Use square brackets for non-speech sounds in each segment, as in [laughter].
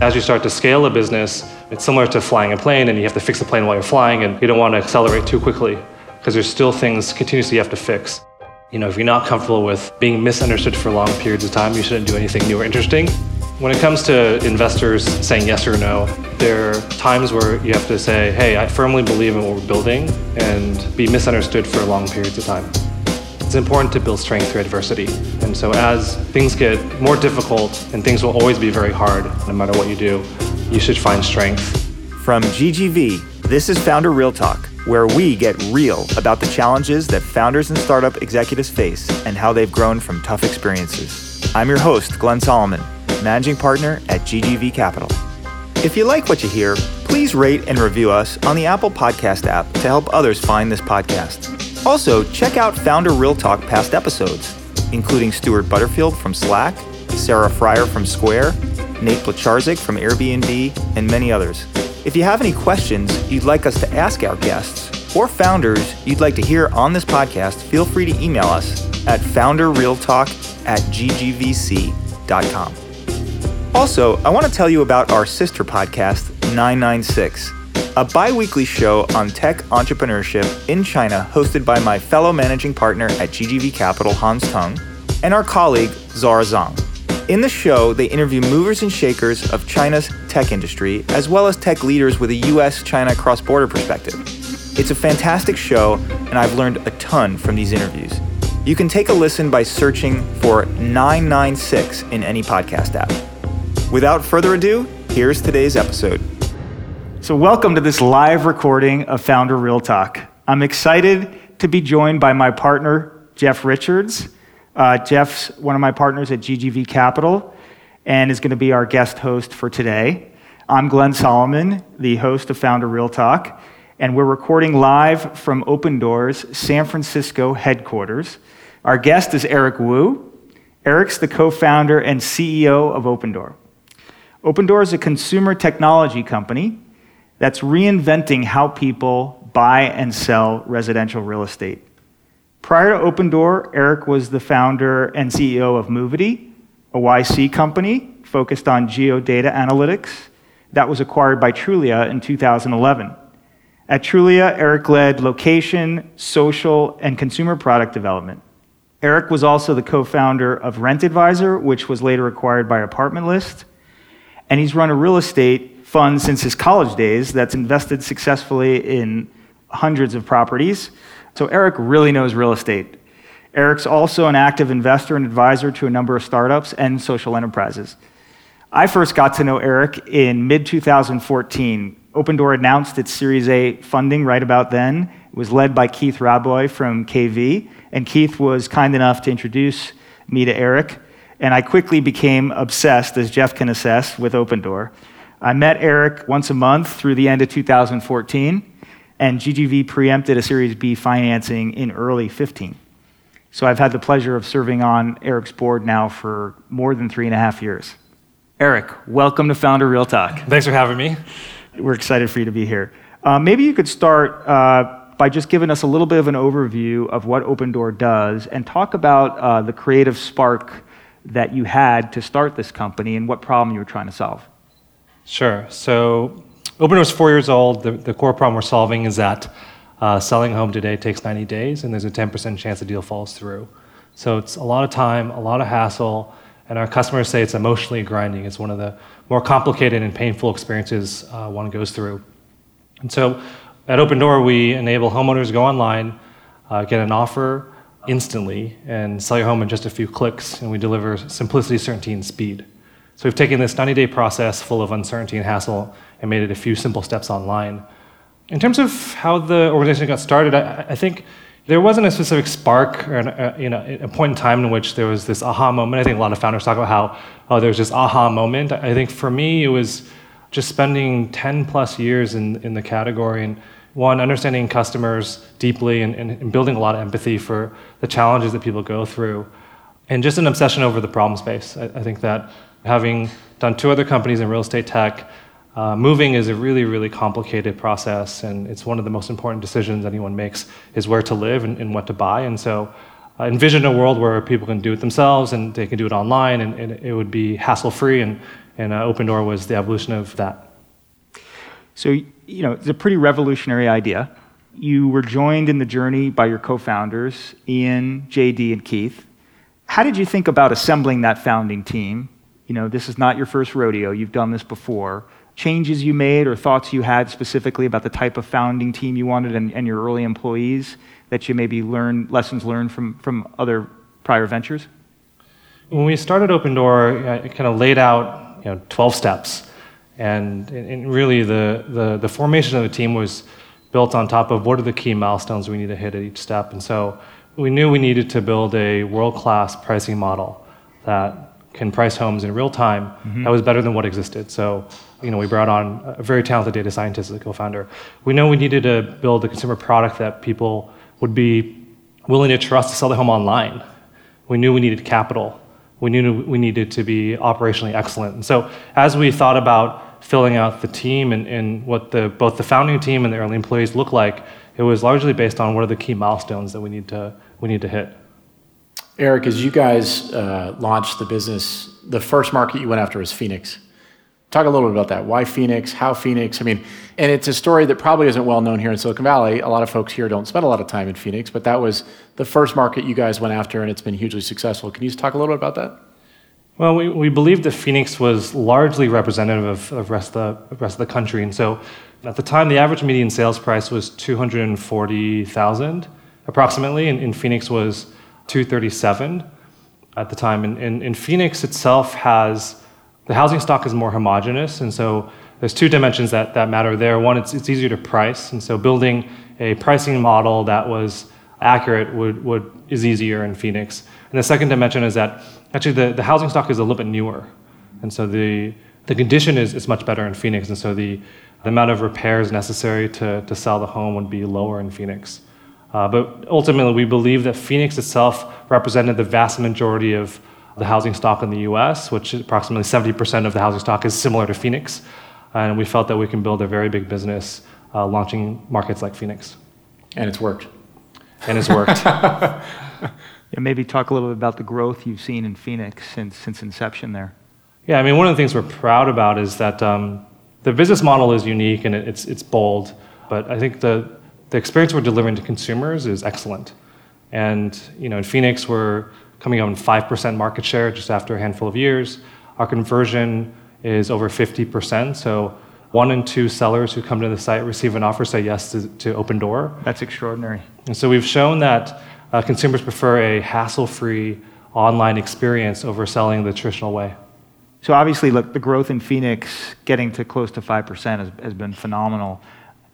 As you start to scale a business, it's similar to flying a plane and you have to fix the plane while you're flying and you don't want to accelerate too quickly because there's still things continuously you have to fix. You know, if you're not comfortable with being misunderstood for long periods of time, you shouldn't do anything new or interesting. When it comes to investors saying yes or no, there are times where you have to say, hey, I firmly believe in what we're building and be misunderstood for long periods of time. It's important to build strength through adversity. And so as things get more difficult and things will always be very hard no matter what you do, you should find strength. From GGV, this is Founder Real Talk, where we get real about the challenges that founders and startup executives face and how they've grown from tough experiences. I'm your host, Glenn Solomon managing partner at GGV Capital. If you like what you hear, please rate and review us on the Apple Podcast app to help others find this podcast. Also, check out Founder Real Talk past episodes, including Stuart Butterfield from Slack, Sarah Friar from Square, Nate Blecharczyk from Airbnb, and many others. If you have any questions you'd like us to ask our guests, or founders you'd like to hear on this podcast, feel free to email us at founderrealtalk at ggvc.com. Also, I want to tell you about our sister podcast, 996, a bi weekly show on tech entrepreneurship in China hosted by my fellow managing partner at GGV Capital, Hans Tung, and our colleague, Zara Zhang. In the show, they interview movers and shakers of China's tech industry, as well as tech leaders with a US China cross border perspective. It's a fantastic show, and I've learned a ton from these interviews. You can take a listen by searching for 996 in any podcast app. Without further ado, here's today's episode. So, welcome to this live recording of Founder Real Talk. I'm excited to be joined by my partner, Jeff Richards. Uh, Jeff's one of my partners at GGV Capital and is going to be our guest host for today. I'm Glenn Solomon, the host of Founder Real Talk, and we're recording live from Opendoor's San Francisco headquarters. Our guest is Eric Wu. Eric's the co founder and CEO of Opendoor. Opendoor is a consumer technology company that's reinventing how people buy and sell residential real estate. Prior to Opendoor, Eric was the founder and CEO of Movity, a YC company focused on geodata analytics that was acquired by Trulia in 2011. At Trulia, Eric led location, social, and consumer product development. Eric was also the co founder of Rent Advisor, which was later acquired by Apartment List, and he's run a real estate fund since his college days that's invested successfully in hundreds of properties. So Eric really knows real estate. Eric's also an active investor and advisor to a number of startups and social enterprises. I first got to know Eric in mid 2014. Opendoor announced its Series A funding right about then. It was led by Keith Rabois from KV, and Keith was kind enough to introduce me to Eric and I quickly became obsessed, as Jeff can assess, with Opendoor. I met Eric once a month through the end of 2014, and GGV preempted a Series B financing in early 15. So I've had the pleasure of serving on Eric's board now for more than three and a half years. Eric, welcome to Founder Real Talk. Thanks for having me. We're excited for you to be here. Uh, maybe you could start uh, by just giving us a little bit of an overview of what Opendoor does and talk about uh, the creative spark that you had to start this company and what problem you were trying to solve. Sure. So, Opendoor is four years old. The, the core problem we're solving is that uh, selling a home today takes 90 days, and there's a 10% chance the deal falls through. So, it's a lot of time, a lot of hassle, and our customers say it's emotionally grinding. It's one of the more complicated and painful experiences uh, one goes through. And so, at Opendoor, we enable homeowners to go online, uh, get an offer, instantly and sell your home in just a few clicks, and we deliver simplicity, certainty, and speed. So we've taken this 90 day process full of uncertainty and hassle and made it a few simple steps online. In terms of how the organization got started, I, I think there wasn't a specific spark or an, a, you know, a point in time in which there was this aha moment. I think a lot of founders talk about how oh, there was this aha moment. I think for me, it was just spending 10 plus years in, in the category and one, understanding customers deeply and, and, and, building a lot of empathy for the challenges that people go through, and just an obsession over the problem space. I, I think that having done two other companies in real estate tech, uh, moving is a really, really complicated process, and it's one of the most important decisions anyone makes is where to live and, and what to buy. And so, uh, envision a world where people can do it themselves and they can do it online, and, and it would be hassle-free and, And uh, Opendoor was the evolution of that. So, you know, it's a pretty revolutionary idea. You were joined in the journey by your co founders, Ian, JD, and Keith. How did you think about assembling that founding team? You know, this is not your first rodeo, you've done this before. Changes you made or thoughts you had specifically about the type of founding team you wanted and, and your early employees that you maybe learned, lessons learned from, from other prior ventures? When we started Opendoor, I kind of laid out you know, 12 steps. And, and really, the, the, the formation of the team was built on top of what are the key milestones we need to hit at each step. And so we knew we needed to build a world class pricing model that can price homes in real time mm-hmm. that was better than what existed. So, you know, we brought on a very talented data scientist as a co-founder. We know we needed to build a consumer product that people would be willing to trust to sell their home online. We knew we needed capital. We knew we needed to be operationally excellent. And so, as we thought about filling out the team and, and what the, both the founding team and the early employees look like, it was largely based on what are the key milestones that we need to, we need to hit. Eric, as you guys uh, launched the business, the first market you went after was Phoenix. Talk a little bit about that. Why Phoenix? How Phoenix? I mean, and it's a story that probably isn't well known here in Silicon Valley. A lot of folks here don't spend a lot of time in Phoenix, but that was the first market you guys went after, and it's been hugely successful. Can you just talk a little bit about that? Well, we, we believed that Phoenix was largely representative of, of rest of the rest of the country, and so at the time, the average median sales price was two hundred and forty thousand, approximately, and in Phoenix was 237 at the time. And, and, and Phoenix itself has, the housing stock is more homogenous. And so there's two dimensions that, that matter there. One, it's, it's easier to price. And so building a pricing model that was accurate would, would, is easier in Phoenix. And the second dimension is that actually the, the housing stock is a little bit newer. And so the, the condition is, is much better in Phoenix. And so the, the amount of repairs necessary to, to sell the home would be lower in Phoenix. Uh, but ultimately, we believe that Phoenix itself represented the vast majority of the housing stock in the US, which approximately 70% of the housing stock is similar to Phoenix. And we felt that we can build a very big business uh, launching markets like Phoenix. And it's worked. And it's worked. [laughs] yeah, maybe talk a little bit about the growth you've seen in Phoenix since, since inception there. Yeah, I mean, one of the things we're proud about is that um, the business model is unique and it's, it's bold, but I think the, the experience we're delivering to consumers is excellent. And you know, in Phoenix, we're coming on 5% market share just after a handful of years. Our conversion is over 50%. So one in two sellers who come to the site receive an offer say yes to, to Opendoor. That's extraordinary. And so we've shown that uh, consumers prefer a hassle-free online experience over selling the traditional way. So obviously, look, the growth in Phoenix getting to close to 5% has, has been phenomenal.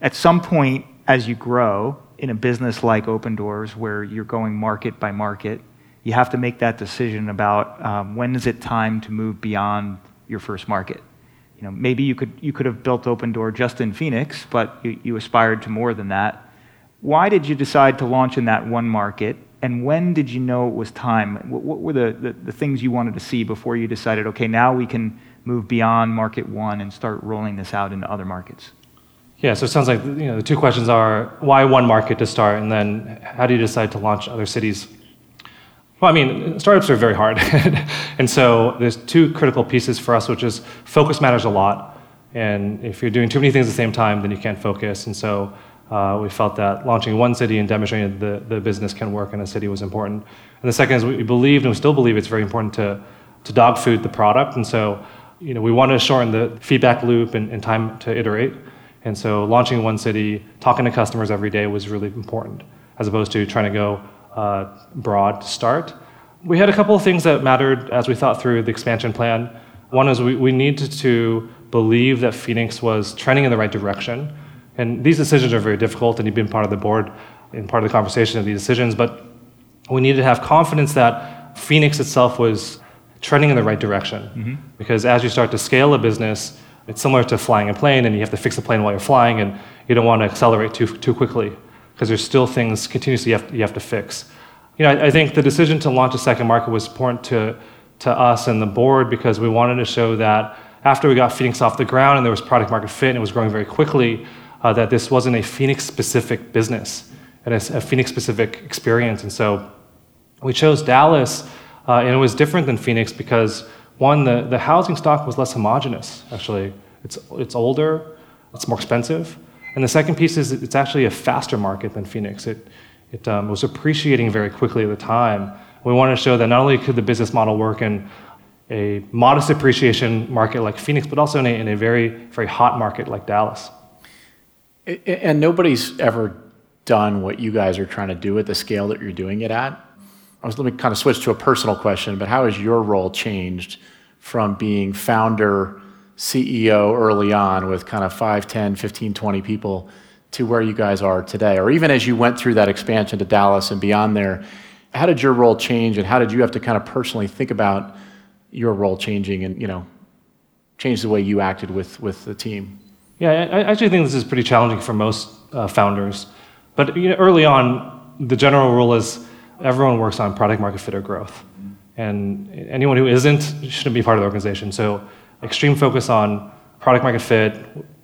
At some point, as you grow in a business like Opendoors, where you're going market by market, you have to make that decision about um, when is it time to move beyond your first market. You know, maybe you could you could have built Opendoor just in Phoenix, but you, you aspired to more than that. Why did you decide to launch in that one market? And when did you know it was time? What, what were the, the, the things you wanted to see before you decided, okay, now we can move beyond market one and start rolling this out into other markets? Yeah, so it sounds like you know, the two questions are why one market to start, and then how do you decide to launch other cities? Well, I mean, startups are very hard. [laughs] and so there's two critical pieces for us, which is focus matters a lot. And if you're doing too many things at the same time, then you can't focus. And so uh, we felt that launching one city and demonstrating the, the business can work in a city was important. And the second is we believed and we still believe it's very important to, to dog food the product. And so you know, we wanted to shorten the feedback loop and, and time to iterate. And so launching in one city, talking to customers every day was really important, as opposed to trying to go uh, broad to start. We had a couple of things that mattered as we thought through the expansion plan. One is we, we needed to believe that Phoenix was trending in the right direction. And these decisions are very difficult, and you've been part of the board and part of the conversation of these decisions, but we needed to have confidence that Phoenix itself was trending in the right direction. Mm-hmm. Because as you start to scale a business, it's similar to flying a plane, and you have to fix the plane while you're flying, and you don't want to accelerate too, too quickly because there's still things continuously you have, you have to fix. You know, I, I, think the decision to launch a second market was important to, to us and the board because we wanted to show that after we got Phoenix off the ground and there was product market fit and it was growing very quickly, uh, that this wasn't a Phoenix specific business and a, a Phoenix specific experience. And so we chose Dallas, uh, and it was different than Phoenix because one, the, the housing stock was less homogenous, actually. It's, it's older, it's more expensive. And the second piece is it's actually a faster market than Phoenix. It, it um, was appreciating very quickly at the time. We wanted to show that not only could the business model work in a modest appreciation market like Phoenix, but also in a, in a very, very hot market like Dallas. And nobody's ever done what you guys are trying to do at the scale that you're doing it at. Was let me kind of switch to a personal question, but how has your role changed from being founder, CEO early on with kind of 5, 10, 15, 20 people to where you guys are today? Or even as you went through that expansion to Dallas and beyond there, how did your role change and how did you have to kind of personally think about your role changing and, you know, change the way you acted with, with the team? Yeah, I actually think this is pretty challenging for most uh, founders. But you know, early on, the general rule is everyone works on product market fit or growth. And anyone who isn't shouldn't be part of the organization. So extreme focus on product market fit,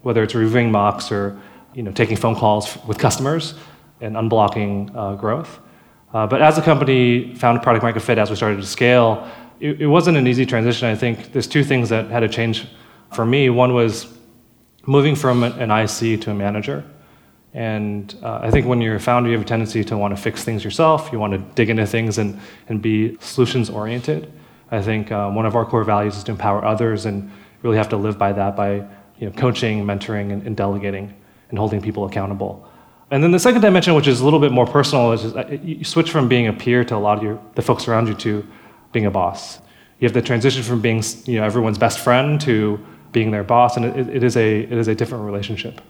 whether it's reviewing mocks or you know, taking phone calls with customers and unblocking uh, growth. Uh, but as the company found product market fit as we started to scale, it, it wasn't an easy transition. I think there's two things that had to change for me. One was moving from an IC to a manager. And uh, I think when you're a founder, you have a tendency to want to fix things yourself. You want to dig into things and, and be solutions oriented. I think um, one of our core values is to empower others and really have to live by that by you know, coaching, mentoring, and, and delegating and holding people accountable. And then the second dimension, which is a little bit more personal, is uh, you switch from being a peer to a lot of your, the folks around you to being a boss. You have the transition from being you know, everyone's best friend to being their boss, and it, it, is, a, it is a different relationship.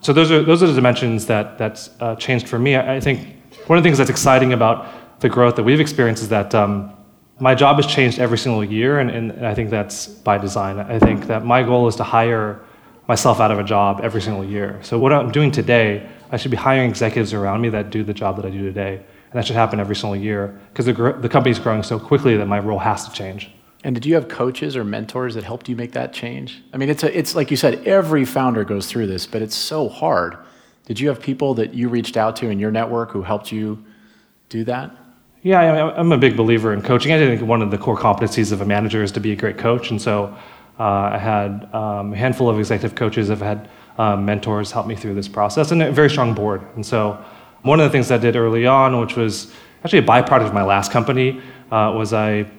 So those are, those are the dimensions that, that's uh, changed for me. I, I, think one of the things that's exciting about the growth that we've experienced is that um, my job has changed every single year, and, and I think that's by design. I think that my goal is to hire myself out of a job every single year. So what I'm doing today, I should be hiring executives around me that do the job that I do today. And that should happen every single year because the, the company's growing so quickly that my role has to change. And did you have coaches or mentors that helped you make that change? I mean, it's, a, it's like you said, every founder goes through this, but it's so hard. Did you have people that you reached out to in your network who helped you do that? Yeah, I'm a big believer in coaching. I think one of the core competencies of a manager is to be a great coach. And so uh, I had um, a handful of executive coaches I've had um, mentors help me through this process and a very strong board. And so one of the things I did early on, which was actually a byproduct of my last company, uh, was I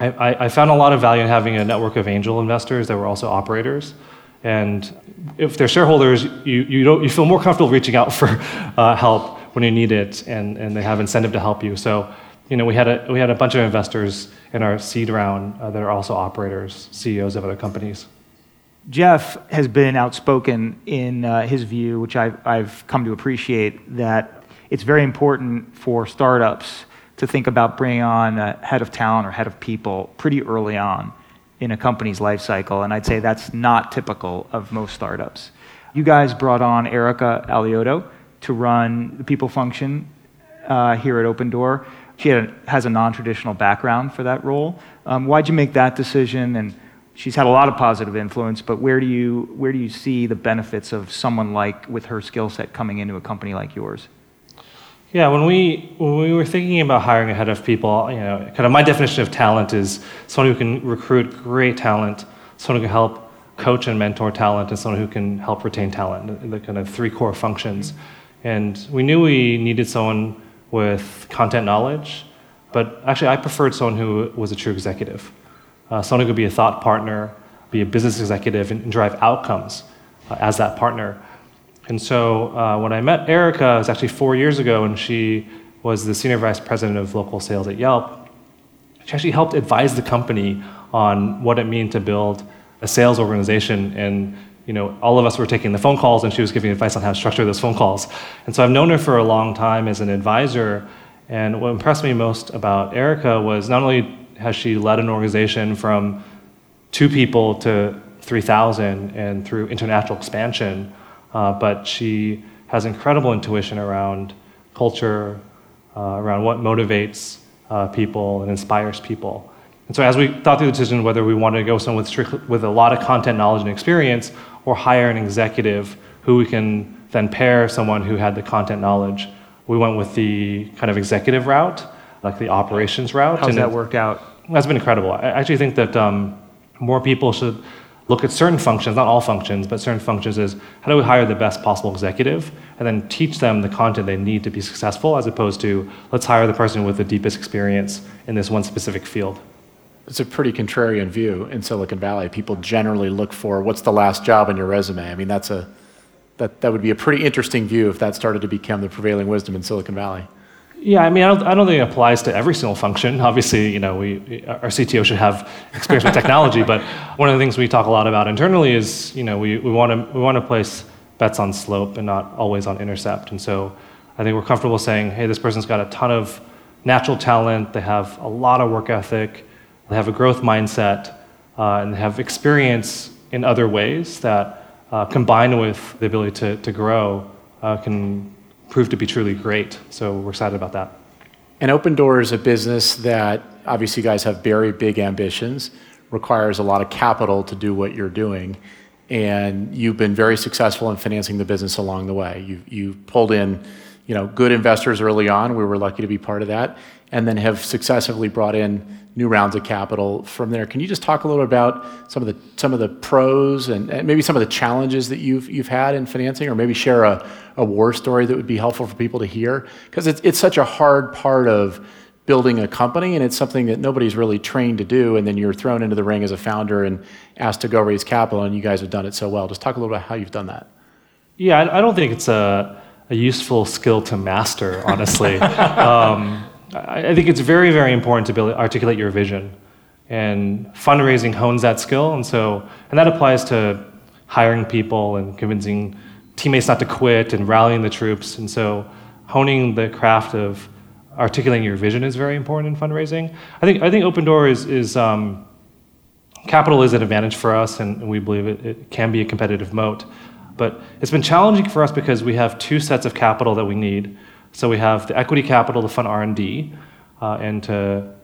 I, I, found a lot of value in having a network of angel investors that were also operators. And if they're shareholders, you, you, don't, you feel more comfortable reaching out [laughs] for uh, help when you need it, and, and they have incentive to help you. So, you know, we had a, we had a bunch of investors in our seed round uh, that are also operators, CEOs of other companies. Jeff has been outspoken in uh, his view, which I've, I've come to appreciate, that it's very important for startups to think about bringing on a head of talent or head of people pretty early on in a company's life cycle. And I'd say that's not typical of most startups. You guys brought on Erica Alioto to run the people function uh, here at Opendoor. She a, has a non traditional background for that role. Um, why'd you make that decision? And she's had a lot of positive influence, but where do you, where do you see the benefits of someone like with her skill set coming into a company like yours? Yeah, when we when we were thinking about hiring ahead of people, you know, kind of my definition of talent is someone who can recruit great talent, someone who can help coach and mentor talent, and someone who can help retain talent. The kind of three core functions. And we knew we needed someone with content knowledge, but actually, I preferred someone who was a true executive, uh, someone who could be a thought partner, be a business executive, and, and drive outcomes uh, as that partner. And so uh, when I met Erica, it was actually four years ago, and she was the senior vice president of local sales at Yelp. She actually helped advise the company on what it meant to build a sales organization. And you know, all of us were taking the phone calls, and she was giving advice on how to structure those phone calls. And so I've known her for a long time as an advisor. And what impressed me most about Erica was not only has she led an organization from two people to 3,000 and through international expansion, uh, but she has incredible intuition around culture, uh, around what motivates uh, people and inspires people. And so, as we thought through the decision whether we wanted to go someone with, with a lot of content knowledge and experience, or hire an executive who we can then pair someone who had the content knowledge, we went with the kind of executive route, like the operations route. How's that worked out? that's been incredible. I actually think that um, more people should look at certain functions, not all functions, but certain functions is how do we hire the best possible executive and then teach them the content they need to be successful as opposed to let's hire the person with the deepest experience in this one specific field. It's a pretty contrarian view in Silicon Valley. People generally look for what's the last job in your resume. I mean, that's a that, that would be a pretty interesting view if that started to become the prevailing wisdom in Silicon Valley. Yeah, I mean, I don't, I don't think it applies to every single function. Obviously, you know, we, our CTO should have experience with technology, but one of the things we talk a lot about internally is, you know, we, we want to we want to place bets on slope and not always on intercept. And so I think we're comfortable saying, hey, this person's got a ton of natural talent, they have a lot of work ethic, they have a growth mindset, uh, and they have experience in other ways that, uh, combined with the ability to, to grow, uh, can prove to be truly great. So we're excited about that. And Opendoor is a business that obviously you guys have very big ambitions, requires a lot of capital to do what you're doing. And you've been very successful in financing the business along the way. You, you pulled in you know, good investors early on. We were lucky to be part of that. And then have successively brought in new rounds of capital from there. Can you just talk a little about some of the some of the pros and, maybe some of the challenges that you've you've had in financing, or maybe share a, a war story that would be helpful for people to hear? Because it's it's such a hard part of building a company, and it's something that nobody's really trained to do. And then you're thrown into the ring as a founder and asked to go raise capital, and you guys have done it so well. Just talk a little about how you've done that. Yeah, I, I don't think it's a, a useful skill to master, honestly. [laughs] um, I think it's very, very important to build, articulate your vision. And fundraising hones that skill. And so, and that applies to hiring people and convincing teammates not to quit and rallying the troops. And so, honing the craft of articulating your vision is very important in fundraising. I think, I think Opendoor is, is um, capital is an advantage for us, and we believe it, it can be a competitive moat. But it's been challenging for us because we have two sets of capital that we need. So we have the equity capital to fund R&D uh, and to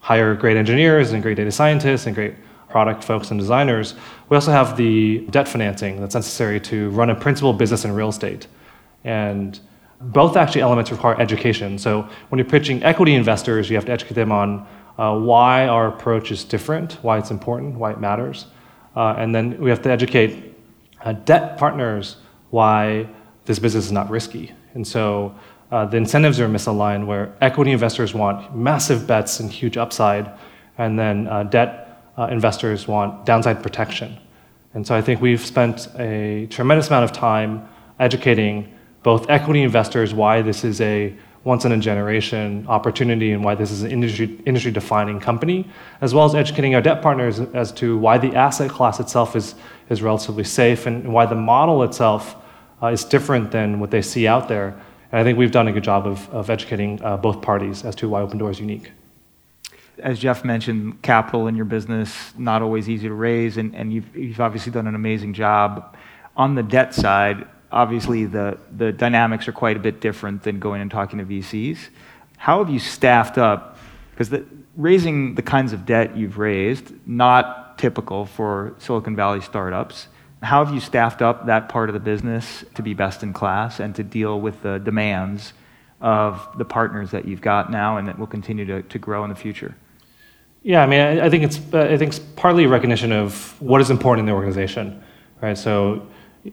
hire great engineers and great data scientists and great product folks and designers. We also have the debt financing that's necessary to run a principal business in real estate. And both actually elements require education. So when you're pitching equity investors, you have to educate them on uh, why our approach is different, why it's important, why it matters. Uh, and then we have to educate uh, debt partners why this business is not risky. And so uh, the incentives are misaligned where equity investors want massive bets and huge upside, and then uh, debt uh, investors want downside protection. And so I think we've spent a tremendous amount of time educating both equity investors why this is a once in a generation opportunity and why this is an industry, industry defining company, as well as educating our debt partners as to why the asset class itself is, is relatively safe and why the model itself uh, is different than what they see out there. And I think we've done a good job of, of educating uh, both parties as to why Opendoor is unique. As Jeff mentioned, capital in your business, not always easy to raise, and, and you've, you've obviously done an amazing job. On the debt side, obviously the, the dynamics are quite a bit different than going and talking to VCs. How have you staffed up? Because raising the kinds of debt you've raised, not typical for Silicon Valley startups. How have you staffed up that part of the business to be best in class and to deal with the demands of the partners that you've got now and that will continue to, to grow in the future? Yeah, I mean, I, I think it's I think it's partly a recognition of what is important in the organization, right? So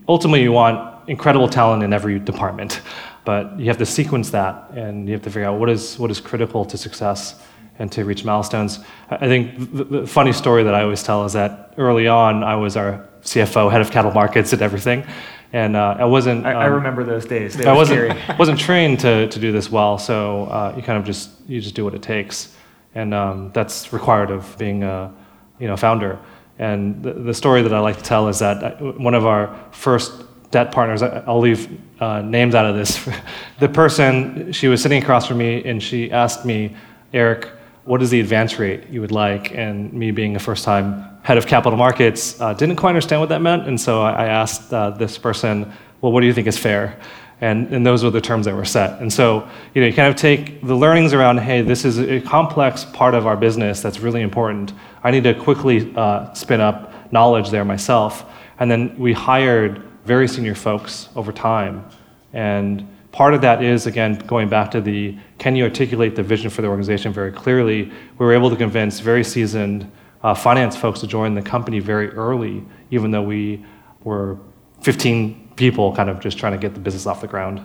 ultimately, you want incredible talent in every department, but you have to sequence that and you have to figure out what is what is critical to success and to reach milestones. I think the, the funny story that I always tell is that early on, I was our CFO, head of capital markets, and everything. And uh, I wasn't. I, um, I, remember those days. They I wasn't [laughs] wasn't trained to, to do this well, so uh, you kind of just you just do what it takes, and um, that's required of being a you know founder. And the, the, story that I like to tell is that uh, one of our first debt partners, I'll leave uh, names out of this. [laughs] the person she was sitting across from me, and she asked me, Eric, what is the advance rate you would like? And me being a first time head of capital markets uh, didn't quite understand what that meant. And so I, asked uh, this person, well, what do you think is fair? And, and those were the terms that were set. And so you, know, you kind of take the learnings around, hey, this is a complex part of our business that's really important. I need to quickly uh, spin up knowledge there myself. And then we hired very senior folks over time. And part of that is, again, going back to the can you articulate the vision for the organization very clearly? We were able to convince very seasoned uh, finance folks to join the company very early, even though we were 15 people kind of just trying to get the business off the ground.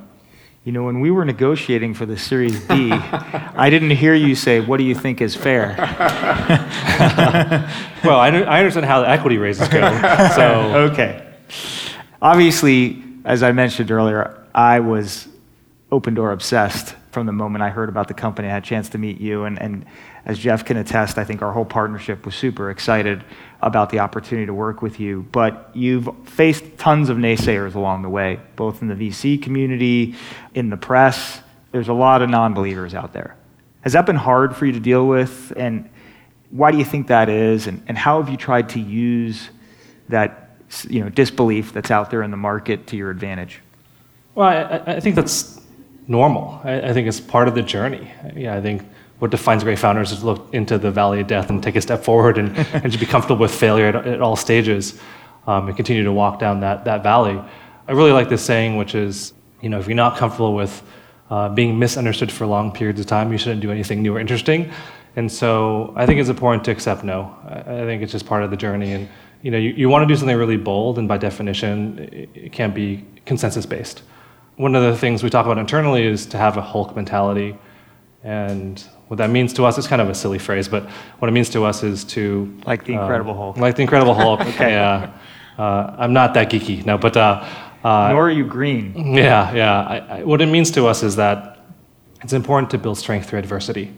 You know, when we were negotiating for the Series B, I didn't hear you say, What do you think is fair? [laughs] well, I, I understand how the equity raises go. [laughs] So. okay. Obviously, as I mentioned earlier, I was Opendoor obsessed from the moment I heard about the company. I had a chance to meet you, and, and as Jeff can attest, I think our whole partnership was super excited about the opportunity to work with you. But you've faced tons of naysayers along the way, both in the VC community, in the press. There's a lot of non believers out there. Has that been hard for you to deal with? And why do you think that is? And, and how have you tried to use that you know, disbelief that's out there in the market to your advantage? Well, I, I think that's normal. I, I, think it's part of the journey. Yeah, I think what defines great founders is look into the valley of death and take a step forward and, [laughs] and to be comfortable with failure at, at all stages um, and continue to walk down that, that valley. I really like this saying, which is, you know, if you're not comfortable with uh, being misunderstood for long periods of time, you shouldn't do anything new or interesting. And so I think it's important to accept no. I, I think it's just part of the journey. And, you know, you, you want to do something really bold, and by definition, it, it can't be consensus based. One of the things we talk about internally is to have a Hulk mentality. And what that means to us is kind of a silly phrase, but what it means to us is to like the Incredible um, Hulk. Like the Incredible Hulk. [laughs] okay. Yeah. Uh, I'm not that geeky, no, but. Uh, uh, Nor are you green. Yeah, yeah. I, I, what it means to us is that it's important to build strength through adversity,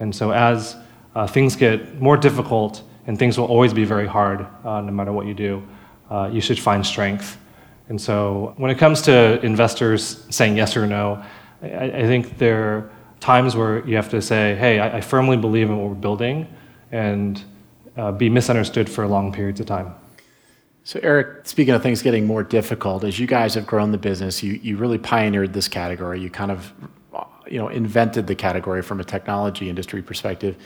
and so as uh, things get more difficult and things will always be very hard, uh, no matter what you do, uh, you should find strength. And so when it comes to investors saying yes or no, I, I think there are times where you have to say, hey, I, I firmly believe in what we're building, and uh, be misunderstood for long periods of time. So, Eric, speaking of things getting more difficult, as you guys have grown the business, you, you really pioneered this category. You kind of you know, invented the category from a technology industry perspective.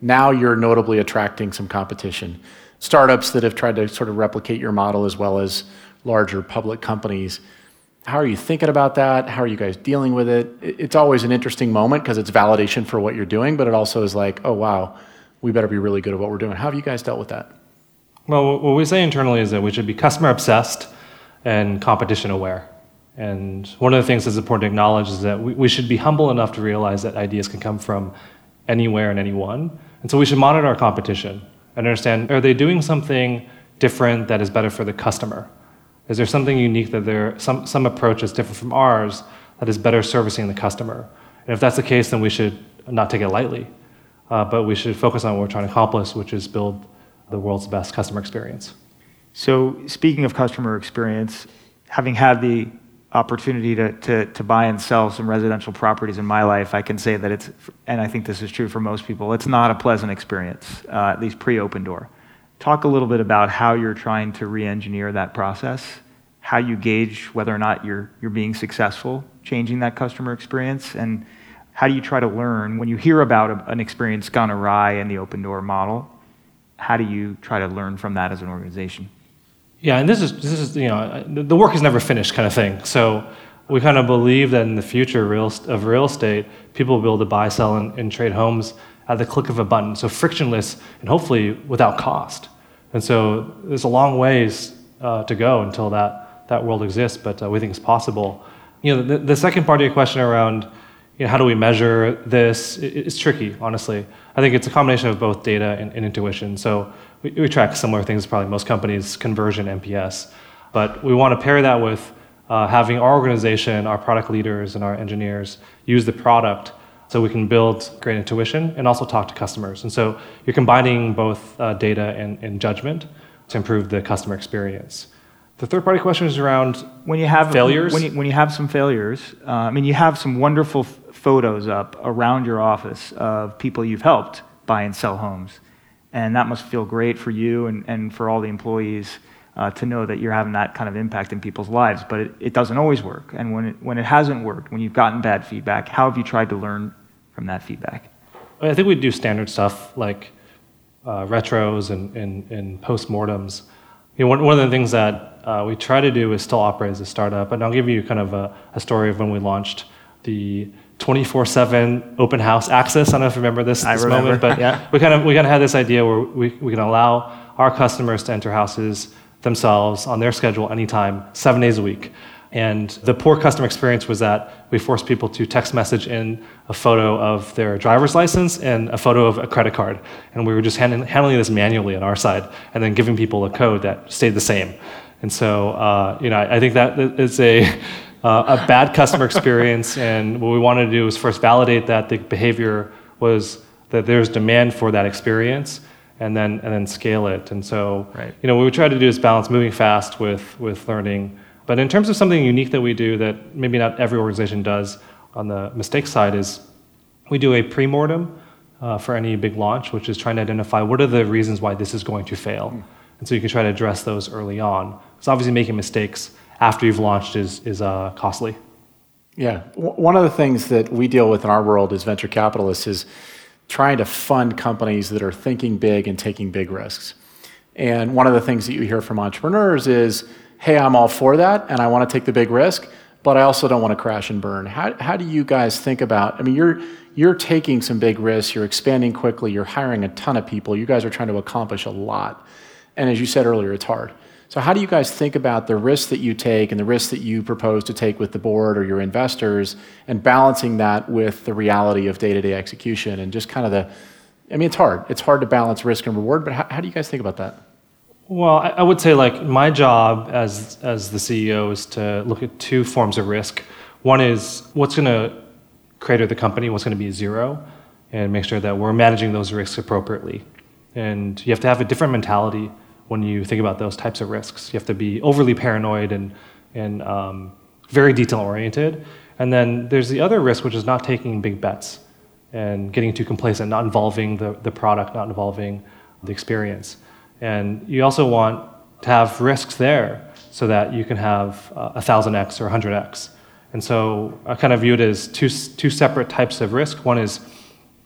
Now you're notably attracting some competition. Startups that have tried to sort of replicate your model as well as larger public companies. How are you thinking about that? How are you guys dealing with it? It's always an interesting moment because it's validation for what you're doing, but it also is like, oh, wow, we better be really good at what we're doing. How have you guys dealt with that? Well, what we say internally is that we should be customer obsessed and competition aware. And one of the things that's important to acknowledge is that we, we should be humble enough to realize that ideas can come from anywhere and anyone. And so we should monitor our competition and understand are they doing something different that is better for the customer? Is there something unique that there, some, some approach is different from ours that is better servicing the customer? And if that's the case, then we should not take it lightly, uh, but we should focus on what we're trying to accomplish, which is build the world's best customer experience. So, speaking of customer experience, having had the opportunity to, to, to buy and sell some residential properties in my life, I can say that it's, and I think this is true for most people, it's not a pleasant experience, uh, at least pre Opendoor. Talk a little bit about how you're trying to re engineer that process, how you gauge whether or not you're, you're being successful changing that customer experience, and how do you try to learn when you hear about a, an experience gone awry in the Opendoor model? How do you try to learn from that as an organization? Yeah, and this is, this is you know, the work is never finished kind of thing. So we kind of believe that in the future real, of real estate, people will be able to buy, sell, and, and trade homes at the click of a button, so frictionless and hopefully without cost. And so there's a long ways uh, to go until that, that world exists, but uh, we think it's possible. You know, the, the, second part of your question around you know, how do we measure this, it, it's tricky, honestly. I think it's a combination of both data and, and intuition. So we, we, track similar things, probably most companies, conversion, NPS. But we want to pair that with uh, having our organization, our product leaders, and our engineers use the product so we can build great intuition and also talk to customers. And so you're combining both uh, data and, and, judgment to improve the customer experience. The third party question is around when you have failures. When you, when you have some failures, uh, I mean, you have some wonderful f- photos up around your office of people you've helped buy and sell homes. And that must feel great for you and, and for all the employees uh, to know that you're having that kind of impact in people's lives. But it, it doesn't always work. And when it, when it hasn't worked, when you've gotten bad feedback, how have you tried to learn from that feedback? I think we do standard stuff like uh, retros and, and, and postmortems. You know, one, one of the things that uh, we try to do is still operate as a startup. And I'll give you kind of a, a story of when we launched the 24/7 open house access. I don't know if you remember this, I this remember. moment, but [laughs] Yeah. we kind of we kind of had this idea where we, we can allow our customers to enter houses themselves on their schedule anytime, seven days a week. And the poor customer experience was that we forced people to text message in a photo of their driver's license and a photo of a credit card. And we were just hand- handling this manually on our side and then giving people a code that stayed the same. And so, uh, you know, I, I think that is a, [laughs] uh, a bad customer experience. [laughs] And what we wanted to do was first validate that the behavior was that there's demand for that experience and then, and then scale it. And so, Right. you know, what we try to do is balance moving fast with, with learning. But in terms of something unique that we do that maybe not every organization does on the mistake side is we do a pre-mortem uh, for any big launch, which is trying to identify what are the reasons why this is going to fail. And so you can try to address those early on. Because obviously making mistakes after you've launched is, is uh, costly. Yeah. W- One of the things that we deal with in our world as venture capitalists is trying to fund companies that are thinking big and taking big risks. And one of the things that you hear from entrepreneurs is, hey, I'm all for that and I want to take the big risk, but I also don't want to crash and burn. How, how do you guys think about? I mean, you're, you're taking some big risks, you're expanding quickly, you're hiring a ton of people, you guys are trying to accomplish a lot. And as you said earlier, it's hard. So, how do you guys think about the risks that you take and the risks that you propose to take with the board or your investors and balancing that with the reality of day to day execution and just kind of the, I mean, it's hard. It's hard to balance risk and reward, but how, how do you guys think about that? Well, I, I would say like my job as as the CEO is to look at two forms of risk. One is what's going to crater the company, what's going to be zero, and make sure that we're managing those risks appropriately. And you have to have a different mentality when you think about those types of risks. You have to be overly paranoid and and um, very detail oriented. And then there's the other risk, which is not taking big bets and getting too complacent, not involving the, the product, not involving the experience. And you also want to have risks there so that you can have uh, a thousand X or 100X. And so I kind of view it as two, two separate types of risk. One is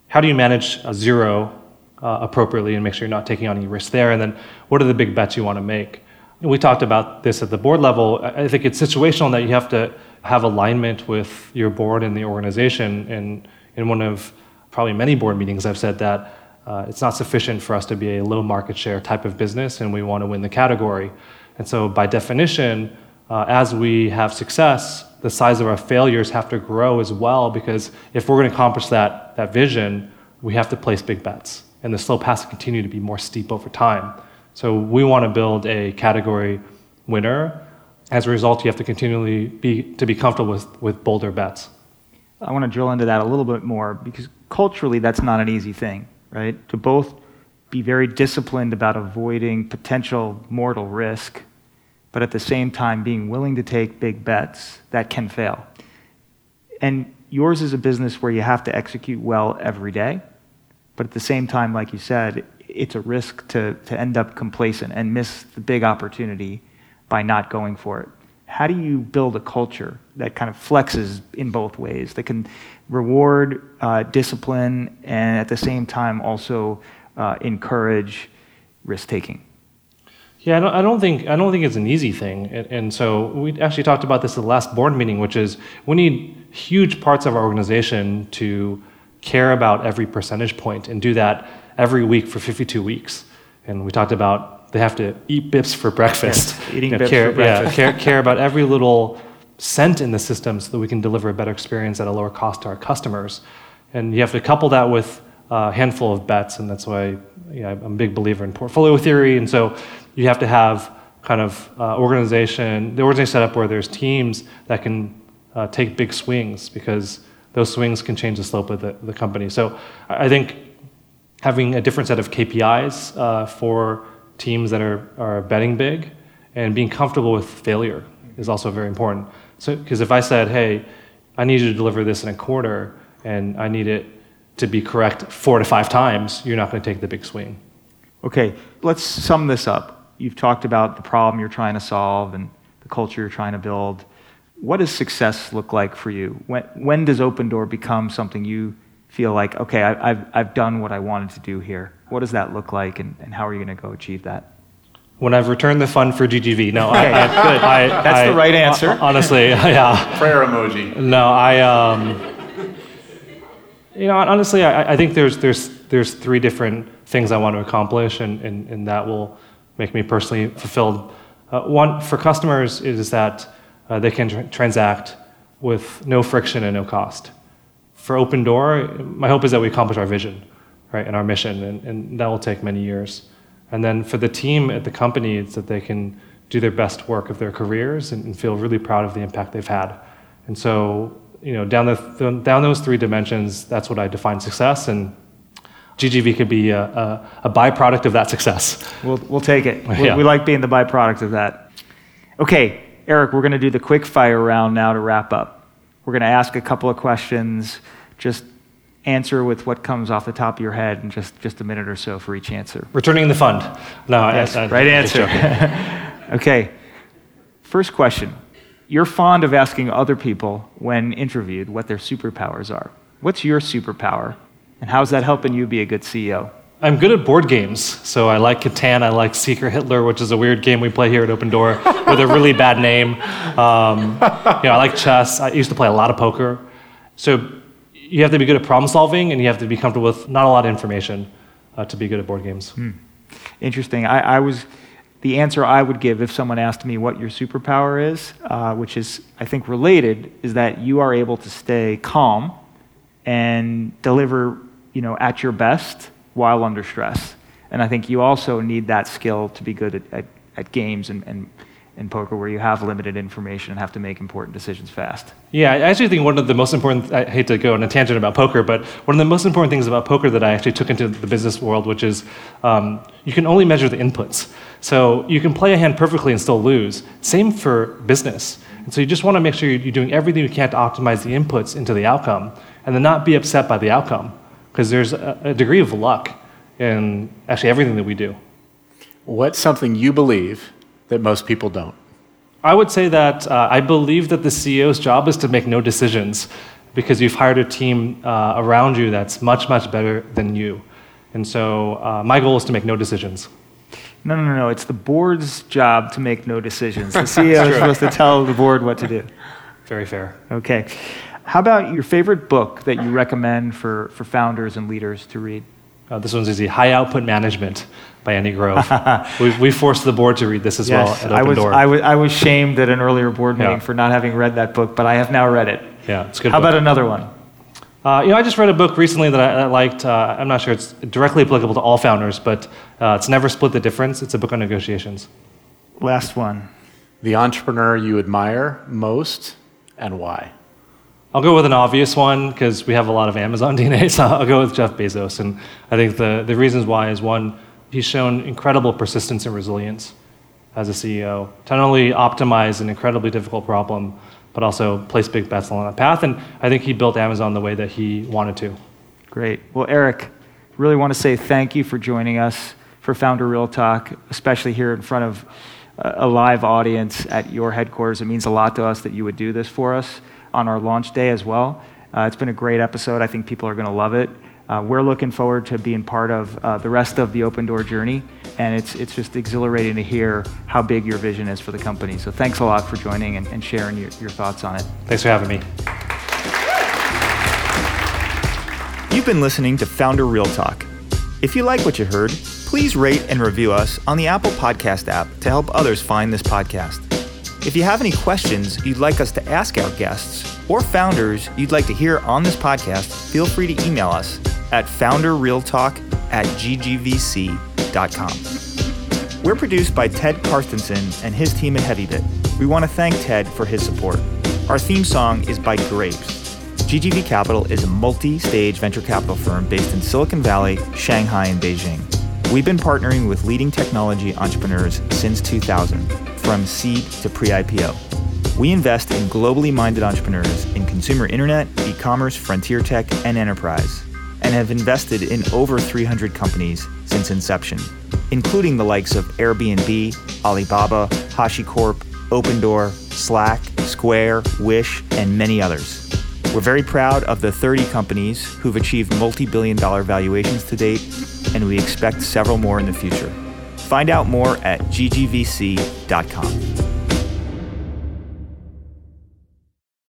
how do you manage a zero uh, appropriately and make sure you're not taking on any risk there? And then what are the big bets you want to make? We talked about this at the board level. I I think it's situational that you have to have alignment with your board and the organization. And in one of probably many board meetings, I've said that uh, it's not sufficient for us to be a low market share type of business, and we want to win the category. And so, by definition, uh, as we have success, the size of our failures have to grow as well, because if we're going to accomplish that, that vision, we have to place big bets. And the slope has to continue to be more steep over time. So, we want to build a category winner. As a result, you have to continually be to be comfortable with, with bolder bets. I want to drill into that a little bit more because culturally, that's not an easy thing, right? To both be very disciplined about avoiding potential mortal risk, but at the same time being willing to take big bets that can fail. And yours is a business where you have to execute well every day, but at the same time, like you said, it's a risk to, to end up complacent and miss the big opportunity by not going for it. How do you build a culture that kind of flexes in both ways, that can reward uh, discipline and at the same time also uh, encourage risk taking? Yeah, I don't, I don't think I don't think it's an easy thing, and, and so we actually talked about this at the last board meeting, which is we need huge parts of our organization to care about every percentage point and do that every week for 52 weeks. And we talked about they have to eat bips for breakfast, Yes, [laughs] eating You know, bips care, for yeah, breakfast. care, [laughs] care about every little cent in the system so that we can deliver a better experience at a lower cost to our customers. And you have to couple that with a handful of bets, and that's why you know, I'm a big believer in portfolio theory. And so you have to have kind of uh, organization, the organization set up where there's teams that can uh, take big swings because those swings can change the slope of the, the company. So I think having a different set of KPIs uh, for teams that are, are betting big and being comfortable with failure is also very important. So, because if I said, hey, I need you to deliver this in a quarter and I need it to be correct four to five times, you're not going to take the big swing. Okay, let's sum this up. You've talked about the problem you're trying to solve and the culture you're trying to build. What does success look like for you? When, when does Opendoor become something you feel like, okay, I, I've, I've done what I wanted to do here? What does that look like, and, and how are you going to go achieve that? When I've returned the fund for GGV. No, okay, I, I, good. I, That's I, the right answer. [laughs] Honestly, [laughs] yeah. Prayer emoji. No, I. Um, you know, honestly, I, I think there's there's there's three different things I want to accomplish, and, and, and that will make me personally fulfilled. Uh, one for customers is that uh, they can tr- transact with no friction and no cost. For Opendoor, my hope is that we accomplish our vision, right, and our mission, and, and that will take many years. And then for the team at the company, it's that they can do their best work of their careers and, and feel really proud of the impact they've had. And so, you know, down, the, down those three dimensions, that's what I define success. And GGV could be a, a, a byproduct of that success. We'll, we'll take it. We, [laughs] yeah. we like being the byproduct of that. Okay, Eric, we're going to do the quick fire round now to wrap up. We're going to ask a couple of questions. Just answer with what comes off the top of your head in just, just a minute or so for each answer. Returning the fund. No, yes, I, I, right answer. [laughs] okay. First question. You're fond of asking other people when interviewed what their superpowers are. What's your superpower? And how's that helping you be a good CEO? I'm good at board games. So I like Catan, I like Secret Hitler, which is a weird game we play here at Opendoor [laughs] with a really bad name. Um, you know, I like chess. I used to play a lot of poker. So you have to be good at problem solving and you have to be comfortable with not a lot of information uh, to be good at board games. Hmm. Interesting. I, I, was the answer I would give if someone asked me what your superpower is, uh, which is I think related, is that you are able to stay calm and deliver, you know, at your best while under stress. And I think you also need that skill to be good at, at, at games and, and, and poker where you have limited information and have to make important decisions fast. Yeah, I actually think one of the most important, I hate to go on a tangent about poker, but one of the most important things about poker that I actually took into the business world, which is um, you can only measure the inputs. So you can play a hand perfectly and still lose. Same for business. And so you just want to make sure you're doing everything you can to optimize the inputs into the outcome and then not be upset by the outcome because there's a, a degree of luck in actually everything that we do. What's something you believe that most people don't? I would say that uh, I believe that the CEO's job is to make no decisions because you've hired a team uh, around you that's much, much better than you. And so uh, my goal is to make no decisions. No, no, no. It's the board's job to make no decisions. [laughs] The CEO is supposed to tell the board what to do. Very fair. Okay. How about your favorite book that you recommend for, for founders and leaders to read? Uh, this one's easy High Output Management by Andy Grove. [laughs] we, we forced the board to read this as yes, well at Open I was, Door. I was, I was shamed at an earlier board meeting yeah. for not having read that book, but I have now read it. Yeah, it's good. How book. about another one? Uh, you know, I just read a book recently that I, I liked. Uh, I'm not sure it's directly applicable to all founders, but uh, it's Never Split the Difference. It's a book on negotiations. Last one. The entrepreneur you admire most and why? I'll go with an obvious one because we have a lot of Amazon [laughs] DNA, so I'll go with Jeff Bezos. And I think the, the reasons why is one, he's shown incredible persistence and resilience as a CEO to not only optimize an incredibly difficult problem, but also place big bets along that path. And I think he built Amazon the way that he wanted to. Great. Well, Eric, really want to say thank you for joining us for Founder Real Talk, especially here in front of a live audience at your headquarters. It means a lot to us that you would do this for us on our launch day as well. Uh, it's been a great episode. I think people are going to love it. Uh, we're looking forward to being part of uh, the rest of the Opendoor journey, and it's, it's just exhilarating to hear how big your vision is for the company. So thanks a lot for joining and, and sharing your, your thoughts on it. Thanks for having me. You've been listening to Founder Real Talk. If you like what you heard, please rate and review us on the Apple Podcast app to help others find this podcast. If you have any questions you'd like us to ask our guests or founders you'd like to hear on this podcast, feel free to email us at founderrealtalk at ggvc.com. We're produced by Ted Karstensen and his team at HeavyBit. We want to thank Ted for his support. Our theme song is by Grapes. GGV Capital is a multi stage venture capital firm based in Silicon Valley, Shanghai, and Beijing. We've been partnering with leading technology entrepreneurs since 2000 from seed to pre IPO. We invest in globally minded entrepreneurs in consumer internet, e commerce, frontier tech, and enterprise, and have invested in over 300 companies since inception, including the likes of Airbnb, Alibaba, HashiCorp, Opendoor, Slack, Square, Wish, and many others. We're very proud of the 30 companies who've achieved multi billion dollar valuations to date, and we expect several more in the future. Find out more at ggvc.com.